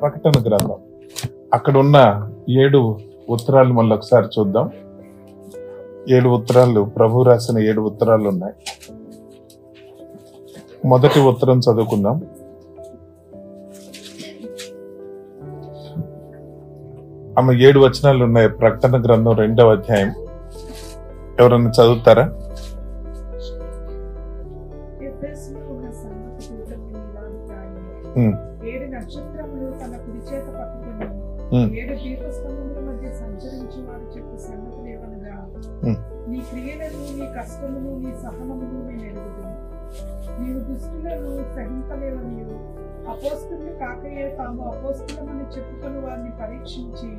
ప్రకటన గ్రంథం. అక్కడ ఉన్న ఏడు ఉత్తరాలు మళ్ళీ ఒకసారి చూద్దాం. ఏడు ఉత్తరాలు ప్రభు రాసిన ఏడు ఉత్తరాలు ఉన్నాయి. మొదటి ఉత్తరం చదువుకుందాం. ఆమె ఏడు వచనాలు ఉన్నాయి. ప్రకటన గ్రంథం రెండవ అధ్యాయం. ఎవరన్నా చదువుతారా? ఎఫెసులో నీ క్రియలను నీ కష్టములు నీ సహనములు నేను ఎరుగుదును. నీవు దుష్టులను సహింపలేవనియు. అపోస్తులు కాకయే తాము అపోస్తులమని చెప్పుకొని వారిని పరీక్షించి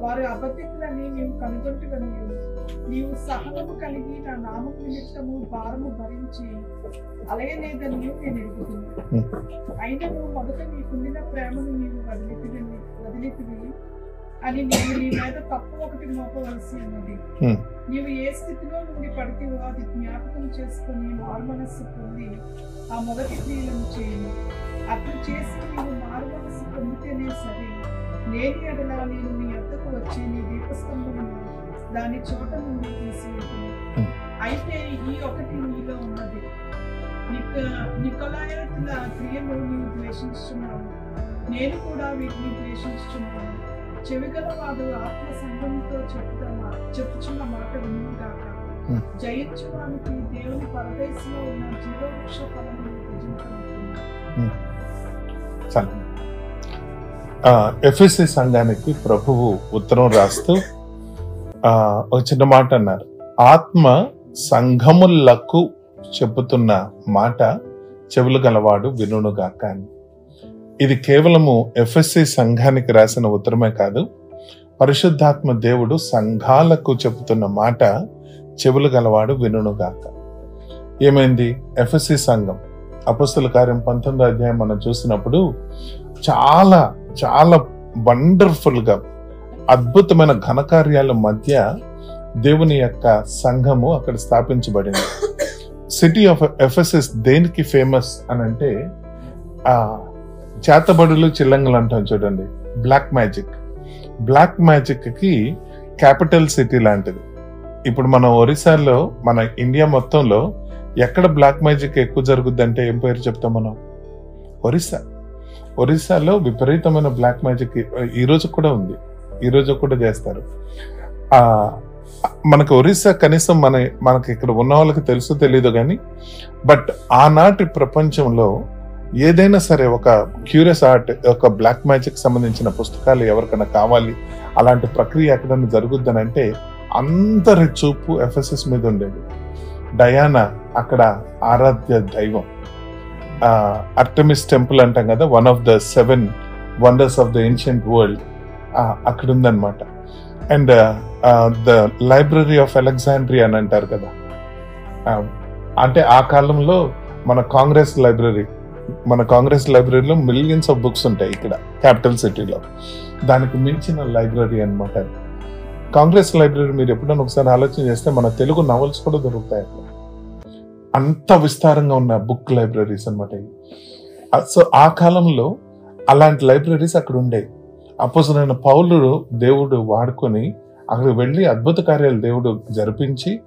వారు అబద్ధికులని నీవు కనుగొంటువనియు. నీవు సహనము కలిగి నా నామం నిమిత్తము భారము భరించి అలయలేదని నేను ఎరుగుతుంది. అయినను మొదట నీకుండిన ప్రేమను నీవు వదిలితివి వదిలితివి అని నేను నీ మీద తప్పు ఒకటి మోపవలసి ఉన్నది. నీవు ఏ స్థితిలో నుండి పడితేవో అది జ్ఞాపకం చేసుకుని మారుమనస్సు పొంది ఆ మొదటి క్రియలను చేయను. అట్లు చేసి నీవు మారుమనస్సు పొందితేనే సరే. లేని ఎడల నేను నీ వద్దకు వచ్చి నీ దీపస్తంభమును దాని చోట నుండి తీసివేతును Hmm. అయితే ఈ ఒకటి నీలో ఉన్నది. నిక నికొలాయతుల క్రియలు నీవు ద్వేషించున్నావు నేను కూడా వీటిని ద్వేషించుచున్నాను. చెవిగల వాడు ఆత్మ సంఘంతో చెప్తున్న చెప్పుచున్న మాట వినుగాక. జయించువానికి దేవుని పరదేశంలో ఉన్న జీవవృక్ష ఆ, ఎఫ్ఎస్సి సంఘానికి ప్రభువు ఉత్తరం రాస్తూ ఆ, ఒక చిన్న మాట అన్నారు. ఆత్మ సంఘములకు చెబుతున్న మాట చెవులు గలవాడు వినుగాక అని. ఇది కేవలము ఎఫ్ఎస్సి సంఘానికి రాసిన ఉత్తరమే కాదు పరిశుద్ధాత్మ దేవుడు సంఘాలకు చెబుతున్న మాట చెవులు గలవాడు వినుగాక ఏమైంది? ఎఫ్ఎస్సి సంఘం. అపస్తుల కార్యం పంతొమ్మిదో అధ్యాయం మనం చూసినప్పుడు చాలా చాలా వండర్ఫుల్గా అద్భుతమైన ఘనకార్యాల మధ్య దేవుని యొక్క సంఘము అక్కడ స్థాపించబడింది. సిటీ ఆఫ్ ఎఫ్ఎస్ఎస్ దేనికి ఫేమస్ అని అంటే ఆ చేతబడులు చిల్లంగలు అంటాం చూడండి. బ్లాక్ మ్యాజిక్ బ్లాక్ మ్యాజిక్కి క్యాపిటల్ సిటీ లాంటిది. ఇప్పుడు మన ఒరిస్సాలో మన ఇండియా మొత్తంలో ఎక్కడ బ్లాక్ మ్యాజిక్ ఎక్కువ జరుగుద్ది అంటే ఏం పేరు చెప్తాం మనం? ఒరిస్సా. ఒరిస్సాలో విపరీతమైన బ్లాక్ మ్యాజిక్ ఈరోజు కూడా ఉంది. ఈరోజు కూడా చేస్తారు. మనకు ఒరిస్సా కనీసం మన మనకి ఇక్కడ ఉన్న వాళ్ళకి తెలుసు తెలీదు కానీ బట్ ఆనాటి ప్రపంచంలో ఏదైనా సరే ఒక క్యూరియస్ ఆర్ట్ ఒక బ్లాక్ మ్యాజిక్ సంబంధించిన పుస్తకాలు ఎవరికైనా కావాలి అలాంటి ప్రక్రియ ఎక్కడైనా జరుగుద్దని అంటే అందరి చూపు ఎఫ్ఎస్ఎస్ మీద ఉండేది. డయానా అక్కడ ఆరాధ్య దైవం. అర్టమిస్ టెంపుల్ అంటాం కదా one of the seven wonders of the ancient world అక్కడ ఉందన్నమాట and the library of Alexandria అని అంటారు కదా. అంటే ఆ కాలంలో మన కాంగ్రెస్ లైబ్రరీ మన కాంగ్రెస్ లైబ్రరీలో మిలియన్స్ ఆఫ్ బుక్స్ ఉంటాయి ఇక్కడ క్యాపిటల్ సిటీలో దానికి మించిన లైబ్రరీ అనమాట కాంగ్రెస్ లైబ్రరీ మీరు ఎప్పుడైనా ఒకసారి ఆలోచన చేస్తే మన తెలుగు నవల్స్ కూడా దొరుకుతాయి అక్కడ. అంత విస్తారంగా ఉన్న బుక్ లైబ్రరీస్ అనమాట సో ఆ కాలంలో అలాంటి లైబ్రరీస్ అక్కడ ఉండేవి అపోజనైన పౌలుడు దేవుడు వాడుకొని అక్కడికి వెళ్ళి అద్భుత కార్యాలు దేవుడు జరిపించి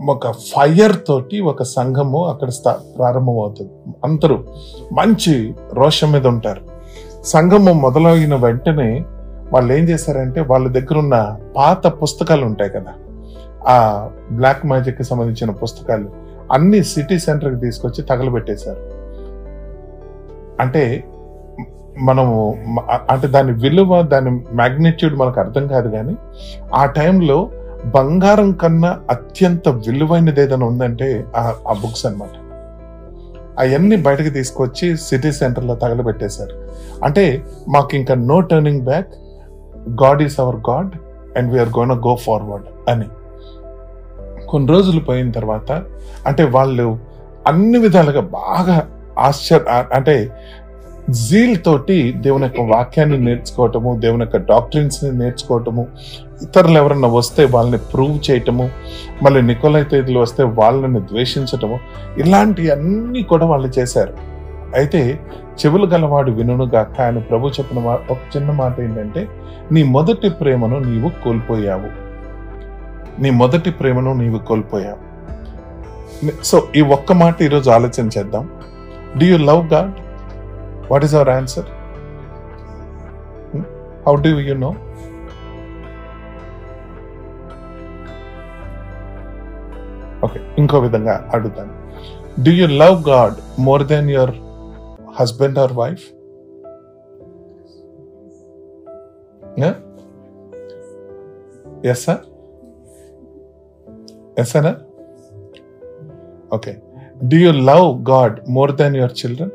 ఒక ఫైర్ తోటి ఒక సంఘము అక్కడ స్థా- ప్రారంభమవుతుంది. అందరూ మంచి రోషం మీద ఉంటారు. సంఘము మొదలైన వెంటనే వాళ్ళు ఏం చేశారంటే వాళ్ళ దగ్గర ఉన్న పాత పుస్తకాలు ఉంటాయి కదా. ఆ బ్లాక్ మ్యాజిక్కి సంబంధించిన పుస్తకాలు అన్ని సిటీ సెంటర్కి తీసుకొచ్చి తగలబెట్టేశారు. అంటే మనము అంటే దాని విలువ దాని మ్యాగ్నిట్యూడ్ మనకు అర్థం కాదు కానీ ఆ టైంలో బంగారం కన్నా అత్యంత విలువైనది ఏదైనా ఉందంటే ఆ- ఆ బుక్స్ అన్నమాట. అవన్నీ బయటకు తీసుకొచ్చి సిటీ సెంటర్లో తగలబెట్టేశారు. అంటే మాకు ఇంకా no turning back God is our God and we're gonna go forward అని. కొన్ని రోజులు పోయిన తర్వాత అంటే వాళ్ళు అన్ని విధాలుగా బాగా ఆశ్చర్య అంటే జీల్ తోటి దేవుని యొక్క వాక్యాన్ని నేర్చుకోవటము దేవుని యొక్క డాక్టరీన్స్ నేర్చుకోవటము ఇతరులు ఎవరన్నా వస్తే వాళ్ళని ప్రూవ్ చేయటము మళ్ళీ నికోలై తేదీలు వస్తే వాళ్ళని ద్వేషించటము ఇలాంటి అన్నీ కూడా వాళ్ళు చేశారు. అయితే చెవులు గలవాడు వినుగాక ఆయన ప్రభు చెప్పిన మా- ఒక చిన్న మాట ఏంటంటే నీ మొదటి ప్రేమను నీవు కోల్పోయావు. నీ మొదటి ప్రేమను నీవు కోల్పోయావు. సో ఈ ఒక్క మాట ఈరోజు ఆలోచన చేద్దాం. Do you love God what is our answer how do you know okay ఇంకో విధంగా అడుగుతాను. Do you love God more than your husband or wife yes sir yes sir okay do you love God more than your children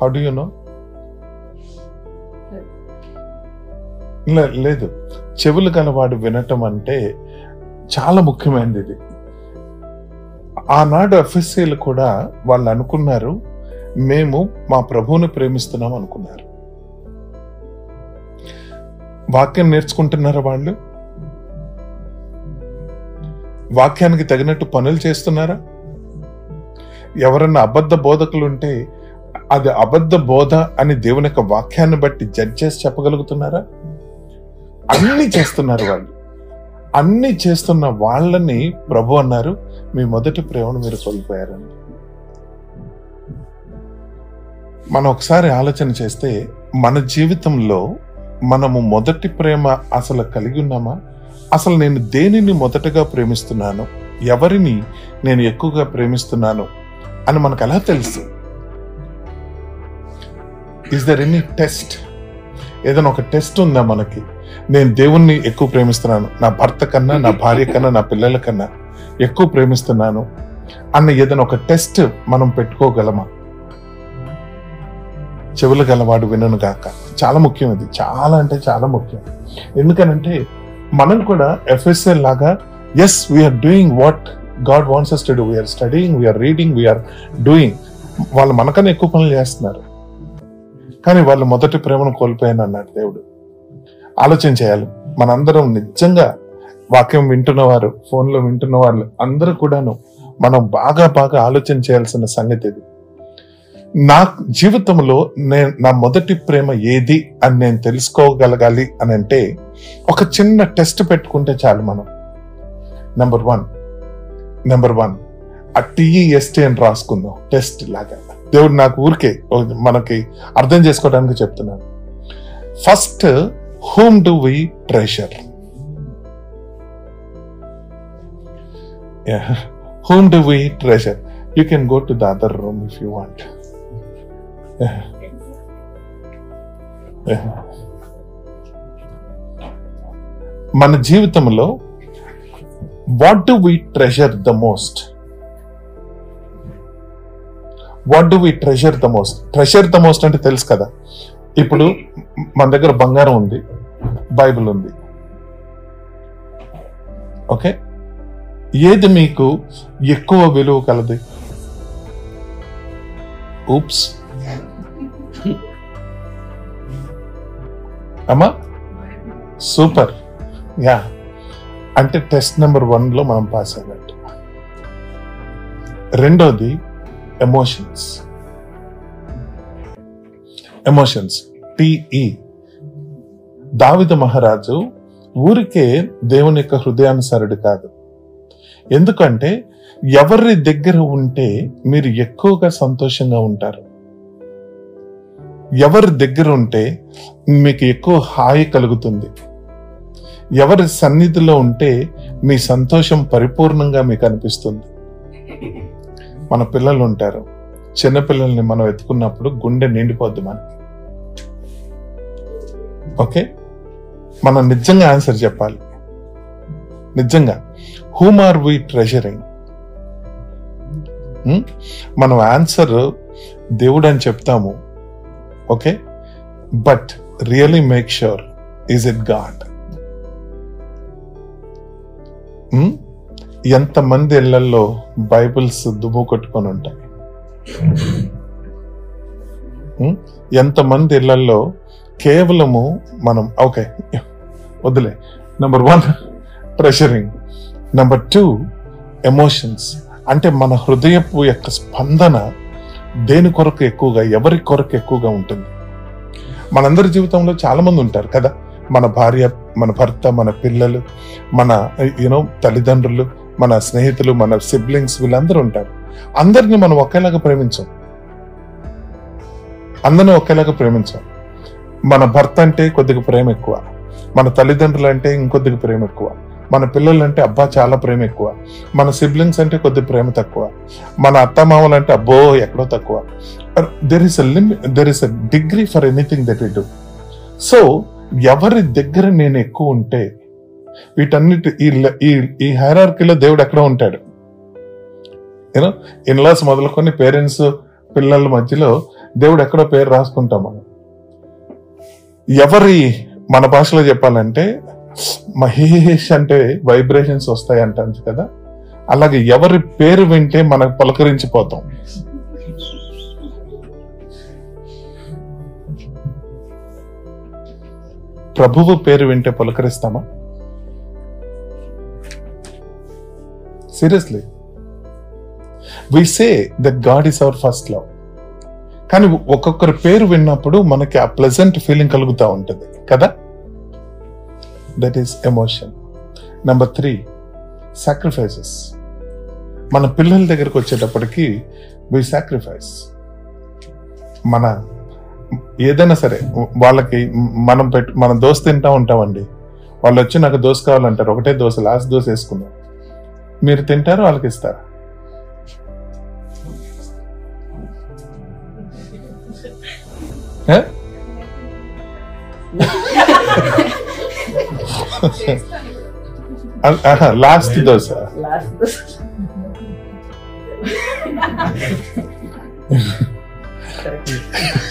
how do you know లేదు. చెవులు గలవాడు వినటం అంటే చాలా ముఖ్యమైనది ఇది. ఆనాడు ఎఫ్ఎస్సీలు కూడా వాళ్ళు అనుకున్నారు మేము మా ప్రభువుని ప్రేమిస్తున్నాం అనుకున్నారు. వాక్యం నేర్చుకుంటున్నారా వాళ్ళు? వాక్యానికి తగినట్టు పనులు చేస్తున్నారా? ఎవరన్నా అబద్ధ బోధకులు ఉంటే అది అబద్ధ బోధ అని దేవుని యొక్క వాక్యాన్ని బట్టి జడ్జ్ చేసి చెప్పగలుగుతున్నారా? అన్ని చేస్తున్నారు వాళ్ళు. అన్ని చేస్తున్న వాళ్ళని ప్రభు అన్నారు. మీ మొదటి ప్రేమను మీరు కోల్పోయారని మనం ఒకసారి ఆలోచన చేస్తే మన జీవితంలో మనము మొదటి ప్రేమ అసలు కలిగి ఉన్నామా? అసలు నేను దేనిని మొదటగా ప్రేమిస్తున్నాను? ఎవరిని నేను ఎక్కువగా ప్రేమిస్తున్నాను? అని మనకు ఎలా తెలుసు. ఇస్ దర్ ఎనీ టెస్ట్ ఏదైనా ఒక టెస్ట్ ఉందా మనకి? నేను దేవుణ్ణి ఎక్కువ ప్రేమిస్తున్నాను. నా భర్త కన్నా నా భార్య కన్నా నా పిల్లల కన్నా ఎక్కువ ప్రేమిస్తున్నాను అన్న ఏదైనా ఒక టెస్ట్ మనం పెట్టుకోగలమా? చెవులు గలవాడు వినను గాక. చాలా ముఖ్యం ఇది. చాలా అంటే చాలా ముఖ్యం. ఎందుకనంటే మనం కూడా ఎఫ్ఎస్ఎల్ లాగా yes we're doing what God wants us to do we're studying we're reading we're doing వాళ్ళు మనకన్నా ఎక్కువ పనులు చేస్తున్నారు. కానీ వాళ్ళు మొదటి ప్రేమను కోల్పోయాను అన్నాడు దేవుడు. ఆలోచన చేయాలి. మనందరం నిజంగా వాక్యం వింటున్నవారు ఫోన్లో వింటున్న వాళ్ళు అందరూ కూడాను మనం బాగా బాగా ఆలోచన చేయాల్సిన సంగతి ఇది. నా జీవితంలో నేను నా మొదటి ప్రేమ ఏది అని నేను తెలుసుకోగలగాలి అని అంటే ఒక చిన్న టెస్ట్ పెట్టుకుంటే చాలు మనం. నెంబర్ వన్ నెంబర్ వన్ ఆ టీఈఎస్టీ అని రాసుకుందాం. టెస్ట్ లాగా. దేవుడు నాకు ఊరికే మనకి అర్థం చేసుకోవడానికి చెప్తున్నాను first home do we treasure home do we treasure you can go to the room if you want మన జీవితంలో what do we treasure the most what do we treasure the most treasure the most అంటే తెలుసు కదా. ఇప్పుడు మన దగ్గర బంగారం ఉంది బైబిల్ ఉంది. ఓకే ఏది మీకు ఎక్కువ విలువ కలది? ఊప్స్ అమ్మా? సూపర్ యా అంటే టెస్ట్ నెంబర్ వన్లో మనం పాస్ అయినట్టు రెండోది ఎమోషన్స్ ఎమోషన్స్ టిఈ దావిద మహారాజు ఊరికే దేవుని యొక్క హృదయానుసారుడు కాదు. ఎందుకంటే ఎవరి దగ్గర ఉంటే మీరు ఎక్కువగా సంతోషంగా ఉంటారు. ఎవరి దగ్గర ఉంటే మీకు ఎక్కువ హాయి కలుగుతుంది. ఎవరి సన్నిధిలో ఉంటే మీ సంతోషం పరిపూర్ణంగా మీకు అనిపిస్తుంది. మన పిల్లలు ఉంటారు. చిన్నపిల్లల్ని మనం ఎత్తుకున్నప్పుడు గుండె నిండిపోద్ది మనకి. ఓకే? మనం నిజంగా ఆన్సర్ చెప్పాలి. నిజంగా. హూమ్ ఆర్ వి ట్రెజరింగ్ మనం ఆన్సర్ దేవుడు అని చెప్తాము. Okay? But really make sure is it God ఎంతమంది ఇళ్ళలో బైబిల్స్ దుమ్ము కొట్టుకొని ఉంటాయి? ఎంతమంది ఇళ్ళలో కేవలము మనం ఓకే వదిలే. Number one pressuring number two emotions అంటే మన హృదయపు యొక్క స్పందన దేని కొరకు ఎక్కువగా ఎవరి కొరకు ఎక్కువగా ఉంటుంది? మనందరి జీవితంలో చాలామంది ఉంటారు కదా. మన భార్య మన భర్త మన పిల్లలు మన యూనో తల్లిదండ్రులు మన స్నేహితులు మన సిబ్లింగ్స్ వీళ్ళందరూ ఉంటారు. అందరిని మనం ఒకేలాగా ప్రేమించాం. అందరిని ఒకేలాగా ప్రేమించాం. మన భర్త అంటే కొద్దిగా ప్రేమ ఎక్కువ. మన తల్లిదండ్రులు అంటే ఇంకొద్దిగా ప్రేమ ఎక్కువ. మన పిల్లలంటే అబ్బా చాలా ప్రేమ ఎక్కువ. మన సిబ్లింగ్స్ అంటే కొద్ది ప్రేమ తక్కువ. మన అత్తమామలు అంటే అబ్బో ఎక్కడో తక్కువ. There is a limit there is a degree for anything that it so ఎవరి దగ్గర నేను ఎక్కువ ఉంటే వీటన్నిటి ఈ ఈ ఈ హైరార్కీలో దేవుడు ఎక్కడ ఉంటాడు? యూనో ఇన్లాస్ మొదలుకొని పేరెంట్స్ పిల్లల మధ్యలో దేవుడు ఎక్కడో పేరు రాసుకుంటాం మనం. ఎవరి మన భాషలో చెప్పాలంటే మహేష్ అంటే వైబ్రేషన్స్ వస్తాయి అంటాను కదా? అలాగే ఎవరి పేరు వింటే మనకు పలకరించిపోతాం. ప్రభువు పేరు వింటే పులకరిస్తామా? Seriously we say that God is our first love కానీ ఒక్కొక్కరి పేరు విన్నప్పుడు మనకి ఆ ప్లెజెంట్ ఫీలింగ్ కలుగుతూ ఉంటుంది కదా? That is emotion number three sacrifices మన పిల్లల దగ్గరకు వచ్చేటప్పటికి వి సాక్రిఫైస్ మన ఏదైనా సరే వాళ్ళకి మనం పెట్టు మనం దోశ తింటా ఉంటామండి. వాళ్ళు వచ్చి నాకు దోశ కావాలంటారు. ఒకటే దోశ లాస్ట్ దోశ వేసుకుందాం. మీరు తింటారు వాళ్ళకి ఇస్తారు. లాస్ట్ దోశ. లాస్ట్.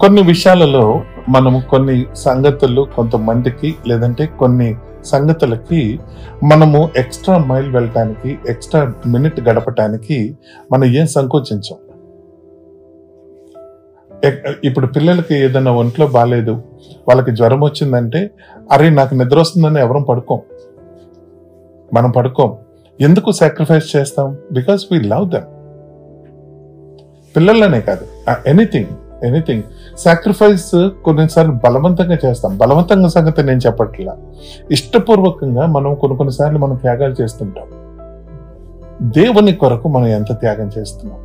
కొన్ని విషయాలలో మనము కొన్ని సంగతులు కొంతమందికి లేదంటే కొన్ని సంగతులకి మనము ఎక్స్ట్రా మైల్ వెళ్ళటానికి ఎక్స్ట్రా మినిట్ గడపటానికి మనం ఏం సంకోచించాం? ఇప్పుడు పిల్లలకి ఏదైనా ఒంట్లో బాగాలేదు వాళ్ళకి జ్వరం వచ్చిందంటే అరే నాకు నిద్ర వస్తుందని ఎవరం పడుకోం. మనం పడుకోం. ఎందుకు సాక్రిఫైస్ చేస్తాం? బికాస్ వీ లవ్ దెమ్ పిల్లలనే కాదు. ఎనీథింగ్ ఎనీథింగ్ సాక్రిఫైస్ కొన్నిసార్లు బలవంతంగా చేస్తాం. బలవంతంగా సంగతి నేను చెప్పట్లా. ఇష్టపూర్వకంగా మనం కొన్ని కొన్నిసార్లు మనం త్యాగాలు చేస్తుంటాం. దేవుని కొరకు మనం ఎంత త్యాగం చేస్తున్నాం?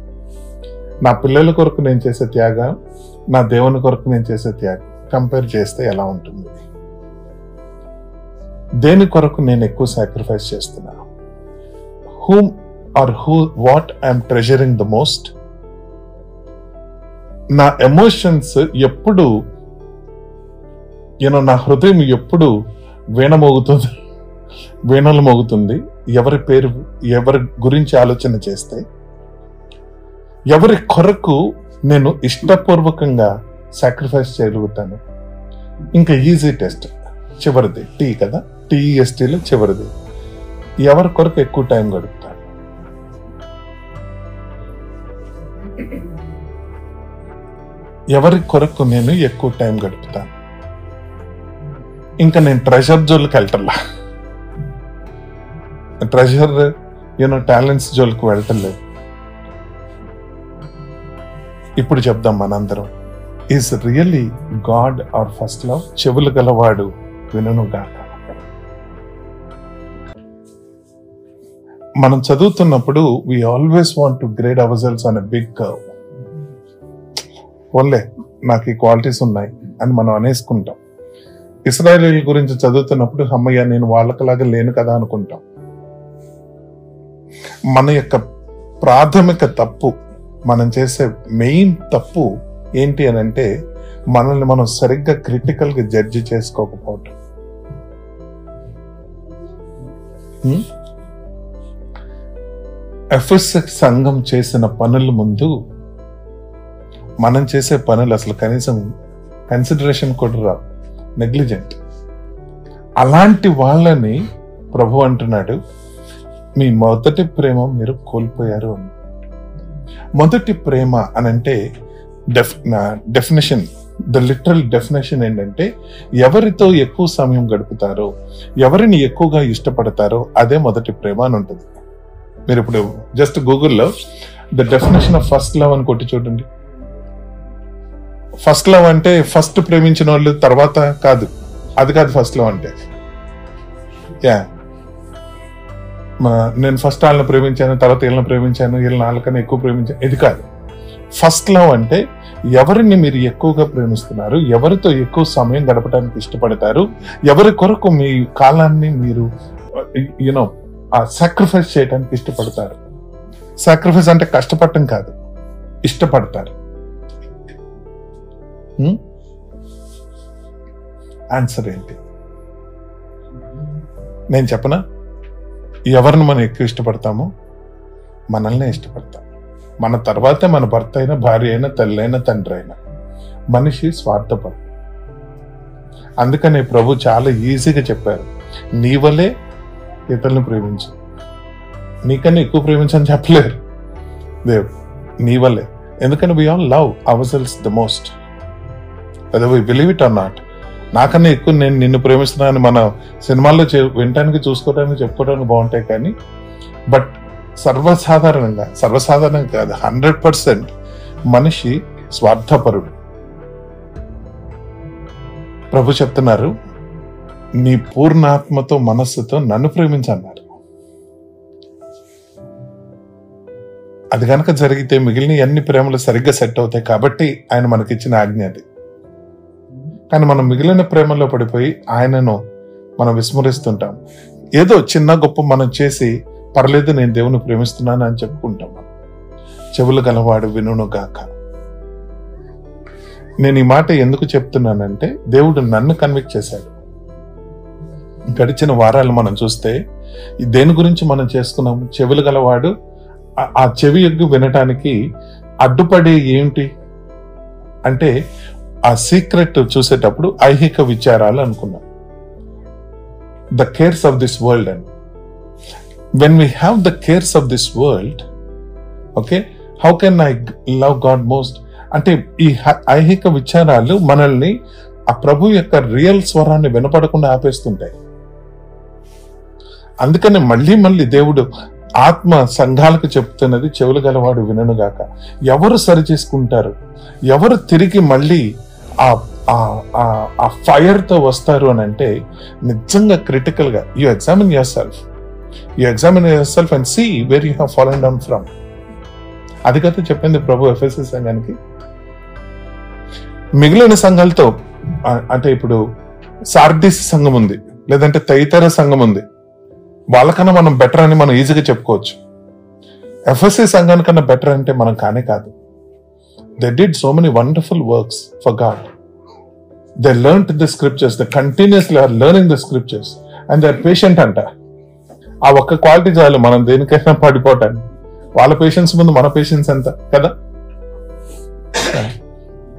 నా పిల్లల కొరకు నేను చేసే త్యాగం నా దేవుని కొరకు నేను చేసే త్యాగం కంపేర్ చేస్తే ఎలా ఉంటుంది? దేని కొరకు నేను ఎక్కువ సాక్రిఫైస్ చేస్తున్నా? Whom or who what I'm treasuring the most నా ఎమోషన్స్ ఎప్పుడు నేను నా హృదయం ఎప్పుడు వీణ మోగుతుంది వీణలు మోగుతుంది ఎవరి పేరు ఎవరి గురించి ఆలోచన చేస్తే ఎవరి కొరకు నేను ఇష్టపూర్వకంగా సాక్రిఫైస్ చేయగలుగుతాను. ఇంకా ఈజీ టెస్ట్ చివరిది టీ కదా? టీఎస్టీలో చివరిది. ఎవరి కొరకు ఎక్కువ టైం గడుపుతాను ఎవరి కొరకు నేను ఎక్కువ టైం గడుపుతాను? ఇంకా నేను ట్రెజర్ జోలికి వెళ్ళటల్లా ట్రెజర్ యూనో టాలెంట్స్ జోలికి వెళ్ళటలేదు ఇప్పుడు చెప్దాం మనందరం. Is really God our first love చెవులు గలవాడు వినను గాక మనం చదువుతున్నప్పుడు we always want to grade ourselves on big curve only నాకు ఈ క్వాలిటీస్ ఉన్నాయి అని మనం అనేసుకుంటాం. ఇస్రాయలీల గురించి చదువుతున్నప్పుడు అమ్మయ్య నేను వాళ్ళకలాగా లేను కదా అనుకుంటాం. మన యొక్క ప్రాథమిక తప్పు మనం చేసే మెయిన్ తప్పు ఏంటి అని అంటే మనల్ని మనం సరిగ్గా క్రిటికల్గా జడ్జి చేసుకోకపోవటం. ఎఫ్ఎస్ సంఘం చేసిన పనుల ముందు మనం చేసే పనులు అసలు కనీసం కన్సిడరేషన్ కూడా రావు నెగ్లిజెంట్ అలాంటి వాళ్ళని ప్రభు అంటున్నాడు మీ మొదటి ప్రేమ మీరు కోల్పోయారు అని. మొదటి ప్రేమ అని అంటే def definition the literal definition ఏంటంటే ఎవరితో ఎక్కువ సమయం గడుపుతారో ఎవరిని ఎక్కువగా ఇష్టపడతారో అదే మొదటి ప్రేమ అని ఉంటుంది. మీరు ఇప్పుడు జస్ట్ గూగుల్లో the definition of first love అని కొట్టి చూడండి. ఫస్ట్ లవ్ అంటే ఫస్ట్ ప్రేమించిన వాళ్ళు తర్వాత కాదు. అది కాదు ఫస్ట్ లవ్ అంటే. యా నేను ఫస్ట్ వాళ్ళని ప్రేమించాను తర్వాత వీళ్ళని ప్రేమించాను వీళ్ళని వాళ్ళకన్నా ఎక్కువ ప్రేమించాను ఇది కాదు. ఫస్ట్ లవ్ అంటే ఎవరిని మీరు ఎక్కువగా ప్రేమిస్తున్నారు ఎవరితో ఎక్కువ సమయం గడపడానికి ఇష్టపడతారు ఎవరి కొరకు మీ కాలాన్ని మీరు యూనో సాక్రిఫైస్ చేయడానికి ఇష్టపడతారు. సాక్రిఫైస్ అంటే కష్టపడటం కాదు ఇష్టపడతారు. ఆన్సర్ ఏంటి? నేను చెప్పనా? ఎవరిని మనం ఎక్కువ ఇష్టపడతామో మనల్నే ఇష్టపడతాం. మన తర్వాతే మన భర్త అయినా భార్య అయినా తల్లి అయినా తండ్రి అయినా మనిషి స్వార్థపడు అందుకనే ప్రభు చాలా ఈజీగా చెప్పారు. నీ వలే ఇతరులను ప్రేమించు. నీకన్నా ఎక్కువ ప్రేమించని చెప్పలేరు. దేవ్ నీ వల్లే. ఎందుకంటే we all love ourselves the most? అదే we believe it or not. నాకన్నా ఎక్కువ నేను నిన్ను ప్రేమిస్తున్నానని మన సినిమాల్లో చే- వినటానికి చూసుకోవడానికి చెప్పుకోవడానికి బాగుంటాయి కానీ బట్ సర్వసాధారణంగా సర్వసాధారణంగా కాదు హండ్రెడ్ పర్సెంట్ మనిషి స్వార్థపరుడు. ప్రభు చెప్తున్నారు నీ పూర్ణాత్మతో మనస్సుతో నన్ను ప్రేమించన్నారు. అది కనుక జరిగితే మిగిలిన అన్ని ప్రేమలు సరిగ్గా సెట్ అవుతాయి కాబట్టి ఆయన మనకిచ్చిన ఆజ్ఞ అది. కానీ మనం మిగిలిన ప్రేమలో పడిపోయి ఆయనను మనం విస్మరిస్తుంటాం. ఏదో చిన్న గొప్ప మనం చేసి పర్లేదు నేను దేవుని ప్రేమిస్తున్నాను అని చెప్పుకుంటాం. మనం. చెవులు గలవాడు వినును గాక. నేను ఈ మాట ఎందుకు చెప్తున్నానంటే దేవుడు నన్ను కన్విక్ట్ చేశాడు. గడిచిన వారాలు మనం చూస్తే దేని గురించి మనం చేసుకున్నాం చెవులు గలవాడు ఆ- చెవి ఎగ్గు వినటానికి అడ్డుపడే ఏంటి? అంటే ఆ సీక్రెట్ చూసేటప్పుడు ఐహిక విచారాలు అనుకున్నాం. The cares of this world and when we have the cares of this world okay how can I love God most అంటే ఈ హ- ఐహిక విచారాలు మనల్ని ఆ ప్రభు యొక్క రియల్ స్వరాన్ని వినపడకుండా ఆపేస్తుంటాయి. అందుకని మళ్ళీ మళ్ళీ దేవుడు ఆత్మ సంఘాలకు చెప్తున్నది చెవులు గలవాడు విననుగాక. ఎవరు సరి చేసుకుంటారు? ఎవరు తిరిగి మళ్ళీ ఆ ఆ ఫైర్తో వస్తారు అని అంటే నిజంగా క్రిటికల్గా examine yourself you examine yourself and see where you have fallen down from అది కదా చెప్పింది ప్రభు ఎఫ్ఎస్ఎస్ సంఘానికి. మిగిలిన సంఘాలతో అంటే ఇప్పుడు సార్డిస్ సంఘం ఉంది లేదంటే తైతర సంఘం ఉంది. వాళ్ళకన్నా మనం బెటర్ అని మనం ఈజీగా చెప్పుకోవచ్చు. ఎఫ్ఎస్సి సంఘానికన్నా బెటర్ అంటే మనం కానే కాదు. They did so many wonderful works for God they learn the scriptures the continuously are learning the scriptures and they patient అంట. ఆ ఒక్క క్వాలిటీ చాలు మనం దేనికైనా పడిపోవటానికి వాళ్ళ పేషెన్స్ ముందు మన పేషెన్స్ ఎంత కదా?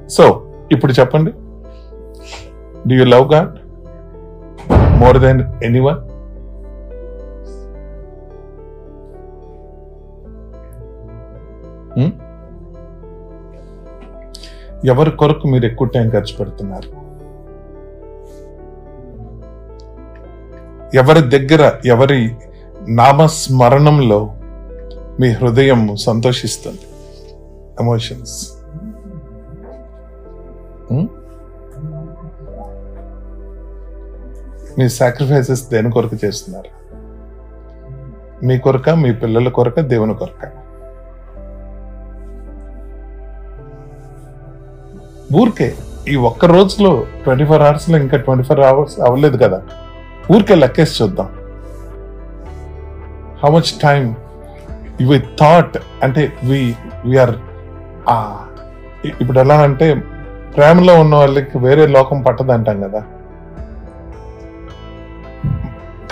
సో ఇప్పుడు చెప్పండి. Do you love God more than anyone ఎవరి కొరకు మీరు ఎక్కువ టైం ఖర్చు పెడుతున్నారు? ఎవరి దగ్గర ఎవరి నామస్మరణంలో మీ హృదయం సంతోషిస్తుంది? ఎమోషన్స్ మీ సాక్రిఫైసెస్ దేని కొరకు చేస్తున్నారు? మీ కొరక మీ పిల్లల కొరక దేవుని కొరక? ఊరికే ఈ ఒక్క రోజులో ట్వంటీ ఫోర్ అవర్స్లో ఇంకా ట్వంటీ ఫోర్ అవర్స్ అవ్వలేదు కదా. ఊరికే లెక్కేసి చూద్దాం. How much time we thought అంటే వి వీఆర్ ఇప్పుడు ఎలా అంటే ప్రేమలో ఉన్న వాళ్ళకి వేరే లోకం పట్టదు అంటాం కదా.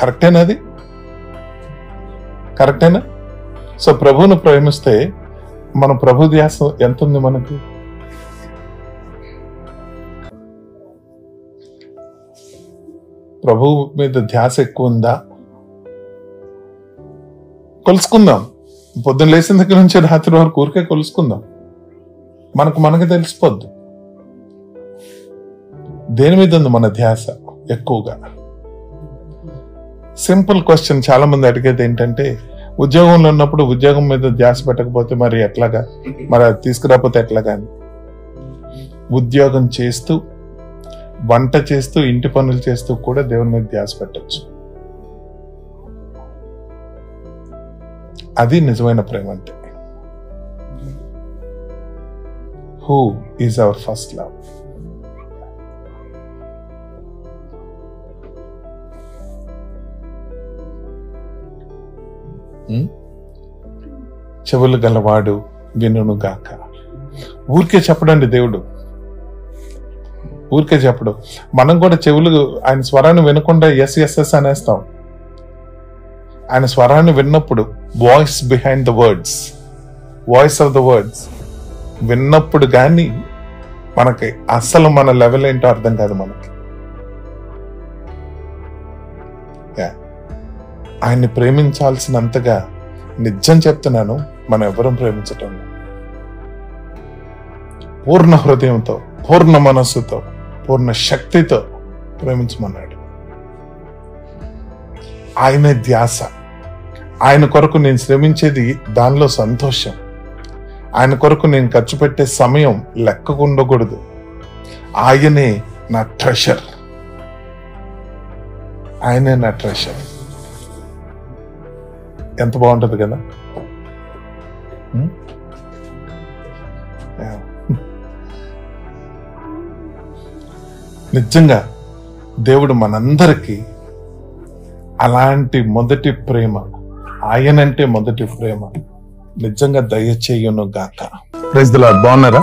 కరెక్టేనా అది? కరెక్టేనా సో ప్రభువును ప్రేమిస్తే మన ప్రభు ధ్యాస ఎంత ఉంది మనకి? ప్రభు మీద ధ్యాస ఎక్కువ ఉందా? కొలుసుకుందాం. పొద్దున్న లేచిన దగ్గర నుంచి రాత్రి వరకు ఊరికే కొలుసుకుందాం. మనకు మనకి తెలిసిపోద్దు. దేని మీద ఉంది మన ధ్యాస ఎక్కువగా? సింపుల్ క్వశ్చన్ చాలా మంది అడిగేది ఏంటంటే ఉద్యోగంలో ఉన్నప్పుడు ఉద్యోగం మీద ధ్యాస పెట్టకపోతే మరి ఎట్లాగా? మరి అది తీసుకురాకపోతే ఎట్లాగా అని? ఉద్యోగం చేస్తూ వంట చేస్తూ ఇంటి పనులు చేస్తూ కూడా దేవుని మీద ధ్యాస పెట్టచ్చు. అది నిజమైన ప్రేమ అంటే who is our first love చెవులు గలవాడు వినుగాక గాక ఊరికే చెప్పడండి దేవుడు. ఊరికే చెప్పడు. మనం కూడా చెవులు ఆయన స్వరాన్ని వినకుండా ఎస్ ఎస్ ఎస్ అనేస్తాం. ఆయన స్వరాన్ని విన్నప్పుడు voice behind the words voice of the words విన్నప్పుడు కానీ మనకి అసలు మన లెవెల్ ఏంటో అర్థం కాదు మనకి. ఆయన్ని ప్రేమించాల్సినంతగా నిజం చెప్తున్నాను మనం ఎవరం ప్రేమించటం పూర్ణ హృదయంతో పూర్ణ మనస్సుతో పూర్ణ శక్తితో ప్రేమించమన్నాడు. ఆయన ధ్యాస. ఆయన కొరకు నేను శ్రమించేది దానిలో సంతోషం. ఆయన కొరకు నేను ఖర్చు పెట్టే సమయం లెక్కకు ఉండకూడదు ఆయనే నా ట్రెషర్ ఆయనే నా ట్రెషర్ ఎంత బాగుంటుంది కదా? నిజంగా దేవుడు మనందరికీ అలాంటి మొదటి ప్రేమ ఆయనంటే మొదటి ప్రేమ నిజంగా దయచేయును గాక ప్రైజ్ బాగున్నారా?